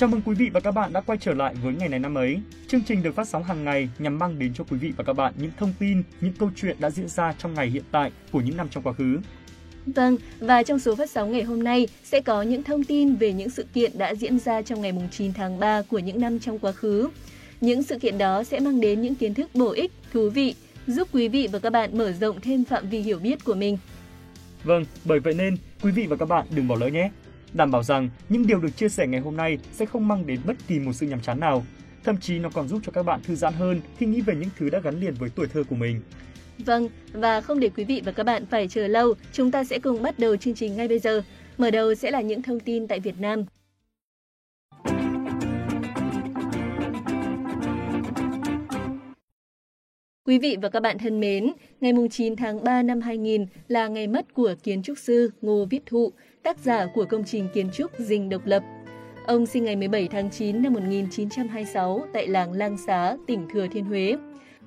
Chào mừng quý vị và các bạn đã quay trở lại với ngày này năm ấy. Chương trình được phát sóng hàng ngày nhằm mang đến cho quý vị và các bạn những thông tin, những câu chuyện đã diễn ra trong ngày hiện tại của những năm trong quá khứ. Vâng, và trong số phát sóng ngày hôm nay sẽ có những thông tin về những sự kiện đã diễn ra trong ngày 9 tháng 3 của những năm trong quá khứ. Những sự kiện đó sẽ mang đến những kiến thức bổ ích, thú vị, giúp quý vị và các bạn mở rộng thêm phạm vi hiểu biết của mình. Vâng, bởi vậy nên quý vị và các bạn đừng bỏ lỡ nhé. Đảm bảo rằng những điều được chia sẻ ngày hôm nay sẽ không mang đến bất kỳ một sự nhàm chán nào. Thậm chí nó còn giúp cho các bạn thư giãn hơn khi nghĩ về những thứ đã gắn liền với tuổi thơ của mình. Vâng, và không để quý vị và các bạn phải chờ lâu, chúng ta sẽ cùng bắt đầu chương trình ngay bây giờ. Mở đầu sẽ là những thông tin tại Việt Nam. Quý vị và các bạn thân mến, ngày 9 tháng 3 năm 2000 là ngày mất của kiến trúc sư Ngô Viết Thụ, tác giả của công trình kiến trúc Dinh Độc Lập. Ông sinh ngày 17 tháng 9 năm 1926 tại làng Lang Xá, tỉnh Thừa Thiên Huế.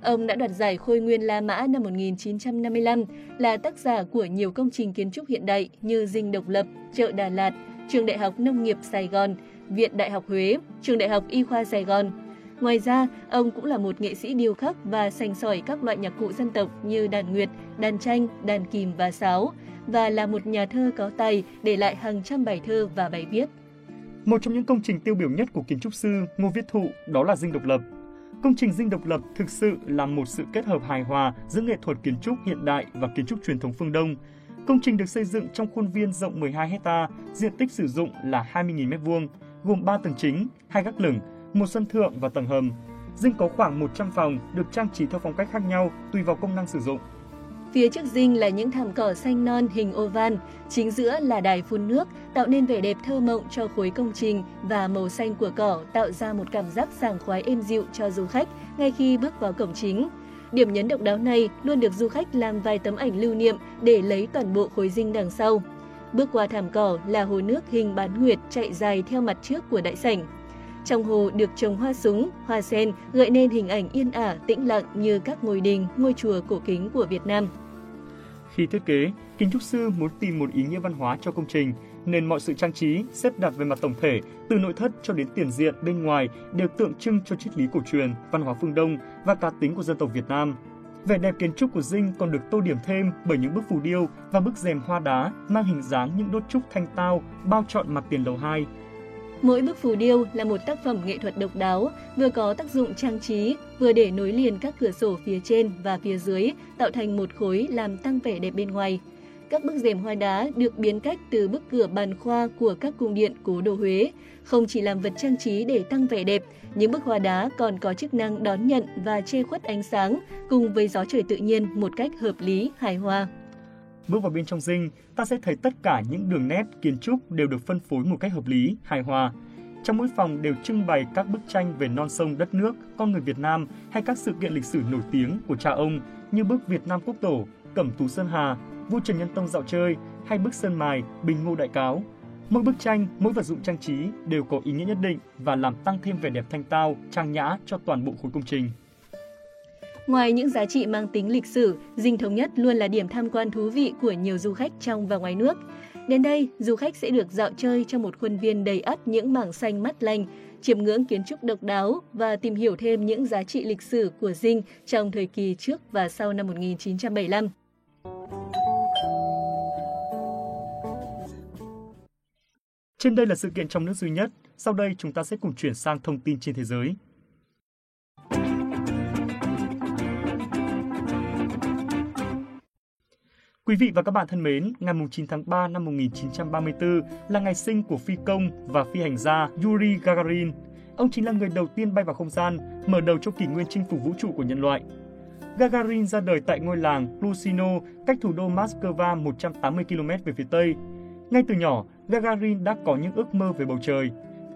Ông đã đoạt giải Khôi Nguyên La Mã năm 1955, là tác giả của nhiều công trình kiến trúc hiện đại như Dinh Độc Lập, chợ Đà Lạt, Trường Đại học Nông nghiệp Sài Gòn, Viện Đại học Huế, Trường Đại học Y khoa Sài Gòn. Ngoài ra, ông cũng là một nghệ sĩ điêu khắc và sành sỏi các loại nhạc cụ dân tộc như đàn nguyệt, đàn tranh, đàn kìm và sáo, và là một nhà thơ có tài để lại hàng trăm bài thơ và bài viết. Một trong những công trình tiêu biểu nhất của kiến trúc sư Ngô Viết Thụ đó là Dinh Độc Lập. Công trình Dinh Độc Lập thực sự là một sự kết hợp hài hòa giữa nghệ thuật kiến trúc hiện đại và kiến trúc truyền thống phương Đông. Công trình được xây dựng trong khuôn viên rộng 12 hecta, diện tích sử dụng là 20.000 m2, gồm 3 tầng chính, hai gác lửng, một sân thượng và tầng hầm. Dinh có khoảng 100 phòng được trang trí theo phong cách khác nhau tùy vào công năng sử dụng. Phía trước dinh là những thảm cỏ xanh non hình oval, chính giữa là đài phun nước tạo nên vẻ đẹp thơ mộng cho khối công trình và màu xanh của cỏ tạo ra một cảm giác sảng khoái êm dịu cho du khách ngay khi bước vào cổng chính. Điểm nhấn độc đáo này luôn được du khách làm vài tấm ảnh lưu niệm để lấy toàn bộ khối dinh đằng sau. Bước qua thảm cỏ là hồ nước hình bán nguyệt chạy dài theo mặt trước của đại sảnh. Trong hồ được trồng hoa súng, hoa sen gợi nên hình ảnh yên ả, tĩnh lặng như các ngôi đình, ngôi chùa cổ kính của Việt Nam. Khi thiết kế, kiến trúc sư muốn tìm một ý nghĩa văn hóa cho công trình, nên mọi sự trang trí, xếp đặt về mặt tổng thể, từ nội thất cho đến tiền diện bên ngoài đều tượng trưng cho triết lý cổ truyền, văn hóa phương Đông và cá tính của dân tộc Việt Nam. Vẻ đẹp kiến trúc của dinh còn được tô điểm thêm bởi những bức phù điêu và bức rèm hoa đá mang hình dáng những đốt trúc thanh tao bao trọn mặt tiền lầu 2 Mỗi bức phù điêu là một tác phẩm nghệ thuật độc đáo, vừa có tác dụng trang trí, vừa để nối liền các cửa sổ phía trên và phía dưới, tạo thành một khối làm tăng vẻ đẹp bên ngoài. Các bức rèm hoa đá được biến cách từ bức cửa bàn khoa của các cung điện cố đô Huế, không chỉ làm vật trang trí để tăng vẻ đẹp, những bức hoa đá còn có chức năng đón nhận và che khuất ánh sáng cùng với gió trời tự nhiên một cách hợp lý, hài hòa. Bước vào bên trong dinh, ta sẽ thấy tất cả những đường nét kiến trúc đều được phân phối một cách hợp lý, hài hòa. Trong mỗi phòng đều trưng bày các bức tranh về non sông đất nước, con người Việt Nam hay các sự kiện lịch sử nổi tiếng của cha ông như bức Việt Nam Quốc Tổ, Cẩm Tú Sơn Hà, Vua Trần Nhân Tông dạo chơi hay bức Sơn Mài, Bình Ngô Đại Cáo. Mỗi bức tranh, mỗi vật dụng trang trí đều có ý nghĩa nhất định và làm tăng thêm vẻ đẹp thanh tao, trang nhã cho toàn bộ khối công trình. Ngoài những giá trị mang tính lịch sử, Dinh Thống Nhất luôn là điểm tham quan thú vị của nhiều du khách trong và ngoài nước. Đến đây, du khách sẽ được dạo chơi trong một khuôn viên đầy ắp những mảng xanh mát lành, chiêm ngưỡng kiến trúc độc đáo và tìm hiểu thêm những giá trị lịch sử của Dinh trong thời kỳ trước và sau năm 1975. Trên đây là sự kiện trong nước duy nhất. Sau đây chúng ta sẽ cùng chuyển sang thông tin trên thế giới. Quý vị và các bạn thân mến, ngày 9 tháng 3 năm 1934 là ngày sinh của phi công và phi hành gia Yuri Gagarin. Ông chính là người đầu tiên bay vào không gian, mở đầu cho kỷ nguyên chinh phục vũ trụ của nhân loại. Gagarin ra đời tại ngôi làng Lusino, cách thủ đô Moscow 180 km về phía tây. Ngay từ nhỏ, Gagarin đã có những ước mơ về bầu trời.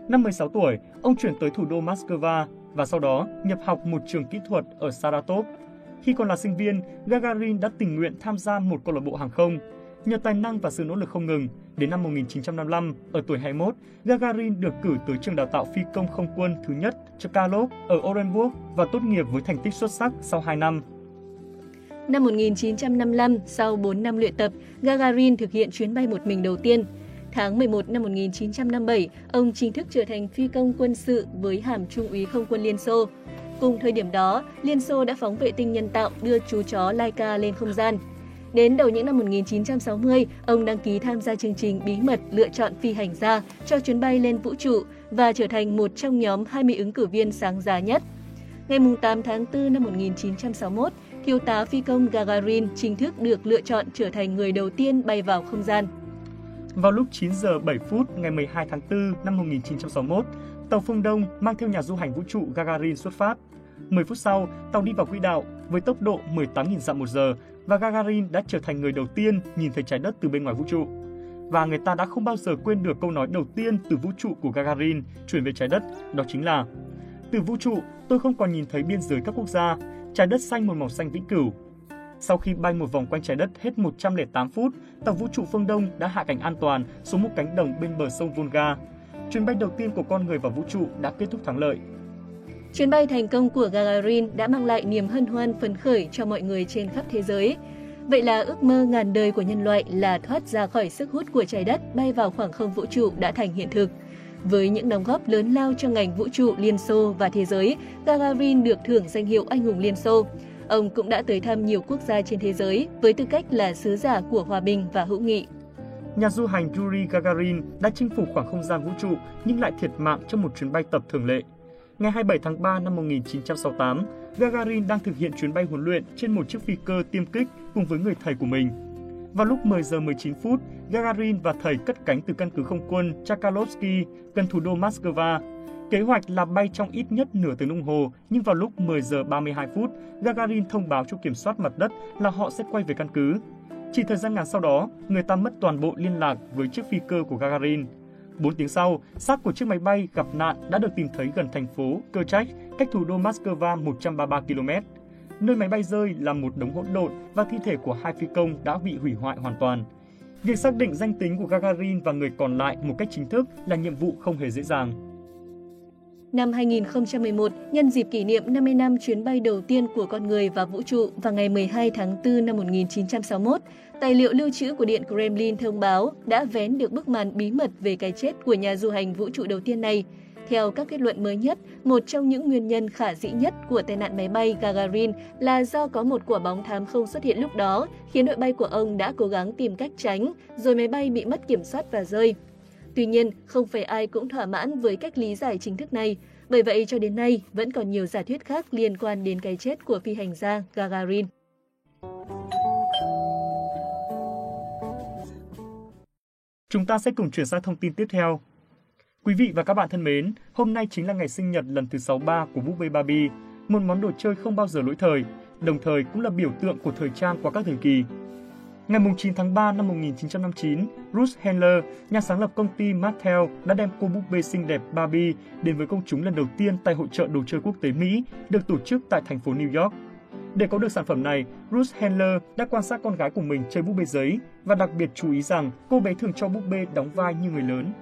Năm 16 tuổi, ông chuyển tới thủ đô Moscow và sau đó nhập học một trường kỹ thuật ở Saratov, khi còn là sinh viên, Gagarin đã tình nguyện tham gia một câu lạc bộ hàng không. Nhờ tài năng và sự nỗ lực không ngừng, đến năm 1955, ở tuổi 21, Gagarin được cử tới trường đào tạo phi công không quân thứ nhất Chkalov ở Orenburg và tốt nghiệp với thành tích xuất sắc sau 2 năm. Năm 1955, sau 4 năm luyện tập, Gagarin thực hiện chuyến bay một mình đầu tiên. Tháng 11 năm 1957, ông chính thức trở thành phi công quân sự với hàm trung úy không quân Liên Xô. Cùng thời điểm đó, Liên Xô đã phóng vệ tinh nhân tạo đưa chú chó Laika lên không gian. Đến đầu những năm 1960, ông đăng ký tham gia chương trình bí mật lựa chọn phi hành gia cho chuyến bay lên vũ trụ và trở thành một trong nhóm 20 ứng cử viên sáng giá nhất. Ngày 8 tháng 4 năm 1961, thiếu tá phi công Gagarin chính thức được lựa chọn trở thành người đầu tiên bay vào không gian. Vào lúc 9 giờ 7 phút ngày 12 tháng 4 năm 1961, tàu Phương Đông mang theo nhà du hành vũ trụ Gagarin xuất phát. 10 phút sau, tàu đi vào quỹ đạo với tốc độ 18.000 dặm một giờ và Gagarin đã trở thành người đầu tiên nhìn thấy trái đất từ bên ngoài vũ trụ. Và người ta đã không bao giờ quên được câu nói đầu tiên từ vũ trụ của Gagarin chuyển về trái đất, đó chính là Từ vũ trụ, tôi không còn nhìn thấy biên giới các quốc gia, trái đất xanh một màu xanh vĩnh cửu. Sau khi bay một vòng quanh trái đất hết 108 phút, tàu vũ trụ phương Đông đã hạ cánh an toàn xuống một cánh đồng bên bờ sông Volga. Chuyến bay đầu tiên của con người vào vũ trụ đã kết thúc thắng lợi. Chuyến bay thành công của Gagarin đã mang lại niềm hân hoan phấn khởi cho mọi người trên khắp thế giới. Vậy là ước mơ ngàn đời của nhân loại là thoát ra khỏi sức hút của trái đất bay vào khoảng không vũ trụ đã thành hiện thực. Với những đóng góp lớn lao cho ngành vũ trụ Liên Xô và thế giới, Gagarin được thưởng danh hiệu Anh hùng Liên Xô. Ông cũng đã tới thăm nhiều quốc gia trên thế giới với tư cách là sứ giả của hòa bình và hữu nghị. Nhà du hành Yuri Gagarin đã chinh phục khoảng không gian vũ trụ nhưng lại thiệt mạng trong một chuyến bay tập thường lệ. Ngày 27 tháng 3 năm 1968, Gagarin đang thực hiện chuyến bay huấn luyện trên một chiếc phi cơ tiêm kích cùng với người thầy của mình. Vào lúc 10 giờ 19 phút, Gagarin và thầy cất cánh từ căn cứ không quân Chakalovsky gần thủ đô Moscow. Kế hoạch là bay trong ít nhất nửa tiếng đồng hồ, nhưng vào lúc 10 giờ 32 phút, Gagarin thông báo cho kiểm soát mặt đất là họ sẽ quay về căn cứ. Chỉ thời gian ngắn sau đó, người ta mất toàn bộ liên lạc với chiếc phi cơ của Gagarin. 4 tiếng sau, xác của chiếc máy bay gặp nạn đã được tìm thấy gần thành phố Kerchak, cách thủ đô Moscow 133 km. Nơi máy bay rơi là một đống hỗn độn và thi thể của hai phi công đã bị hủy hoại hoàn toàn. Việc xác định danh tính của Gagarin và người còn lại một cách chính thức là nhiệm vụ không hề dễ dàng. Năm 2011, nhân dịp kỷ niệm 50 năm chuyến bay đầu tiên của con người vào vũ trụ vào ngày 12 tháng 4 năm 1961, tài liệu lưu trữ của Điện Kremlin thông báo đã vén được bức màn bí mật về cái chết của nhà du hành vũ trụ đầu tiên này. Theo các kết luận mới nhất, một trong những nguyên nhân khả dĩ nhất của tai nạn máy bay Gagarin là do có một quả bóng thám không xuất hiện lúc đó, khiến đội bay của ông đã cố gắng tìm cách tránh, rồi máy bay bị mất kiểm soát và rơi. Tuy nhiên, không phải ai cũng thỏa mãn với cách lý giải chính thức này. Bởi vậy, cho đến nay, vẫn còn nhiều giả thuyết khác liên quan đến cái chết của phi hành gia Gagarin. Chúng ta sẽ cùng chuyển sang thông tin tiếp theo. Quý vị và các bạn thân mến, hôm nay chính là ngày sinh nhật lần thứ 63 của búp bê Barbie, một món đồ chơi không bao giờ lỗi thời, đồng thời cũng là biểu tượng của thời trang qua các thời kỳ. Ngày 9 tháng 3 năm 1959, Ruth Handler, nhà sáng lập công ty Mattel, đã đem cô búp bê xinh đẹp Barbie đến với công chúng lần đầu tiên tại hội trợ đồ chơi quốc tế Mỹ được tổ chức tại thành phố New York. Để có được sản phẩm này, Ruth Handler đã quan sát con gái của mình chơi búp bê giấy và đặc biệt chú ý rằng cô bé thường cho búp bê đóng vai như người lớn.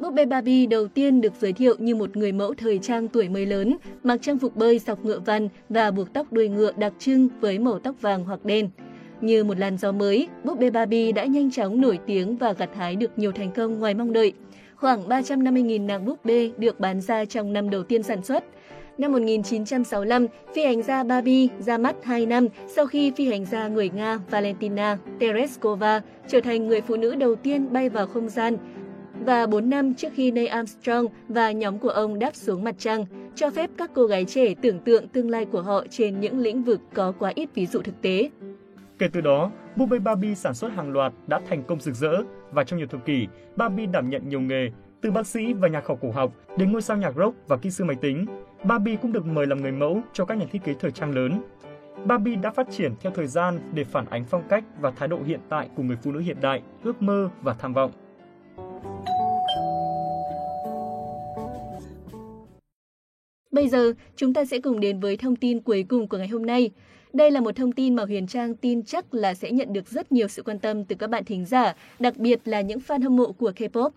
Búp bê Barbie đầu tiên được giới thiệu như một người mẫu thời trang tuổi mới lớn, mặc trang phục bơi sọc ngựa văn và buộc tóc đuôi ngựa đặc trưng với màu tóc vàng hoặc đen. Như một làn gió mới, búp bê Barbie đã nhanh chóng nổi tiếng và gặt hái được nhiều thành công ngoài mong đợi. Khoảng 350.000 nàng búp bê được bán ra trong năm đầu tiên sản xuất. Năm 1965, phi hành gia Barbie ra mắt 2 năm sau khi phi hành gia người Nga Valentina Tereskova trở thành người phụ nữ đầu tiên bay vào không gian và 4 năm trước khi Neil Armstrong và nhóm của ông đáp xuống mặt trăng, cho phép các cô gái trẻ tưởng tượng tương lai của họ trên những lĩnh vực có quá ít ví dụ thực tế. Kể từ đó, búp bê Barbie sản xuất hàng loạt đã thành công rực rỡ và trong nhiều thập kỷ, Barbie đảm nhận nhiều nghề, từ bác sĩ và nhà khảo cổ học đến ngôi sao nhạc rock và kỹ sư máy tính. Barbie cũng được mời làm người mẫu cho các nhà thiết kế thời trang lớn. Barbie đã phát triển theo thời gian để phản ánh phong cách và thái độ hiện tại của người phụ nữ hiện đại, ước mơ và tham vọng. Bây giờ, chúng ta sẽ cùng đến với thông tin cuối cùng của ngày hôm nay. Đây là một thông tin mà Huyền Trang tin chắc là sẽ nhận được rất nhiều sự quan tâm từ các bạn thính giả, đặc biệt là những fan hâm mộ của K-pop.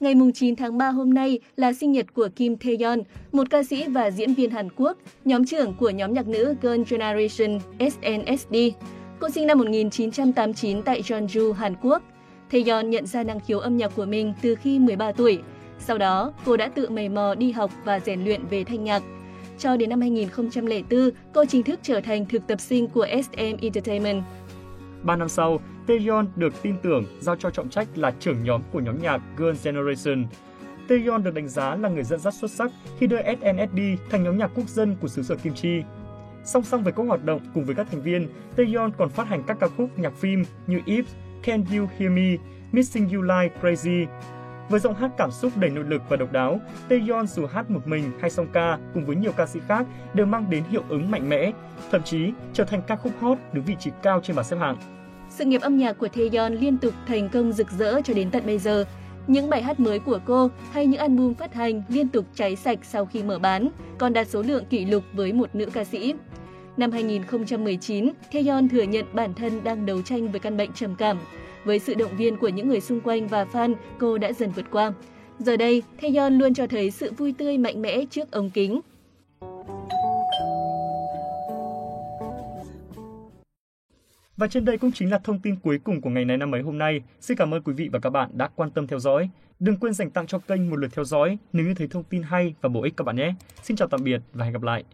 Ngày 9 tháng 3 hôm nay là sinh nhật của Kim Taeyeon, một ca sĩ và diễn viên Hàn Quốc, nhóm trưởng của nhóm nhạc nữ Girl Generation SNSD. Cô sinh năm 1989 tại Jeonju, Hàn Quốc. Taeyeon nhận ra năng khiếu âm nhạc của mình từ khi 13 tuổi. Sau đó, cô đã tự mày mò đi học và rèn luyện về thanh nhạc. Cho đến năm 2004, cô chính thức trở thành thực tập sinh của SM Entertainment. 3 năm sau, Taeyeon được tin tưởng giao cho trọng trách là trưởng nhóm của nhóm nhạc Girl Generation. Taeyeon được đánh giá là người dẫn dắt xuất sắc khi đưa SNSD thành nhóm nhạc quốc dân của xứ sở Kim Chi. Song song với các hoạt động cùng với các thành viên, Taeyeon còn phát hành các ca khúc nhạc phim như If, Can You Hear Me, Missing You Like Crazy. Với giọng hát cảm xúc đầy nội lực và độc đáo, Taeyeon dù hát một mình hay song ca cùng với nhiều ca sĩ khác đều mang đến hiệu ứng mạnh mẽ, thậm chí trở thành ca khúc hot đứng vị trí cao trên bảng xếp hạng. Sự nghiệp âm nhạc của Taeyeon liên tục thành công rực rỡ cho đến tận bây giờ. Những bài hát mới của cô hay những album phát hành liên tục cháy sạch sau khi mở bán, còn đạt số lượng kỷ lục với một nữ ca sĩ. Năm 2019, Taeyeon thừa nhận bản thân đang đấu tranh với căn bệnh trầm cảm. Với sự động viên của những người xung quanh và fan, cô đã dần vượt qua. Giờ đây, Taeyeon luôn cho thấy sự vui tươi mạnh mẽ trước ống kính. Và trên đây cũng chính là thông tin cuối cùng của ngày này năm ấy hôm nay. Xin cảm ơn quý vị và các bạn đã quan tâm theo dõi. Đừng quên dành tặng cho kênh một lượt theo dõi nếu như thấy thông tin hay và bổ ích các bạn nhé. Xin chào tạm biệt và hẹn gặp lại.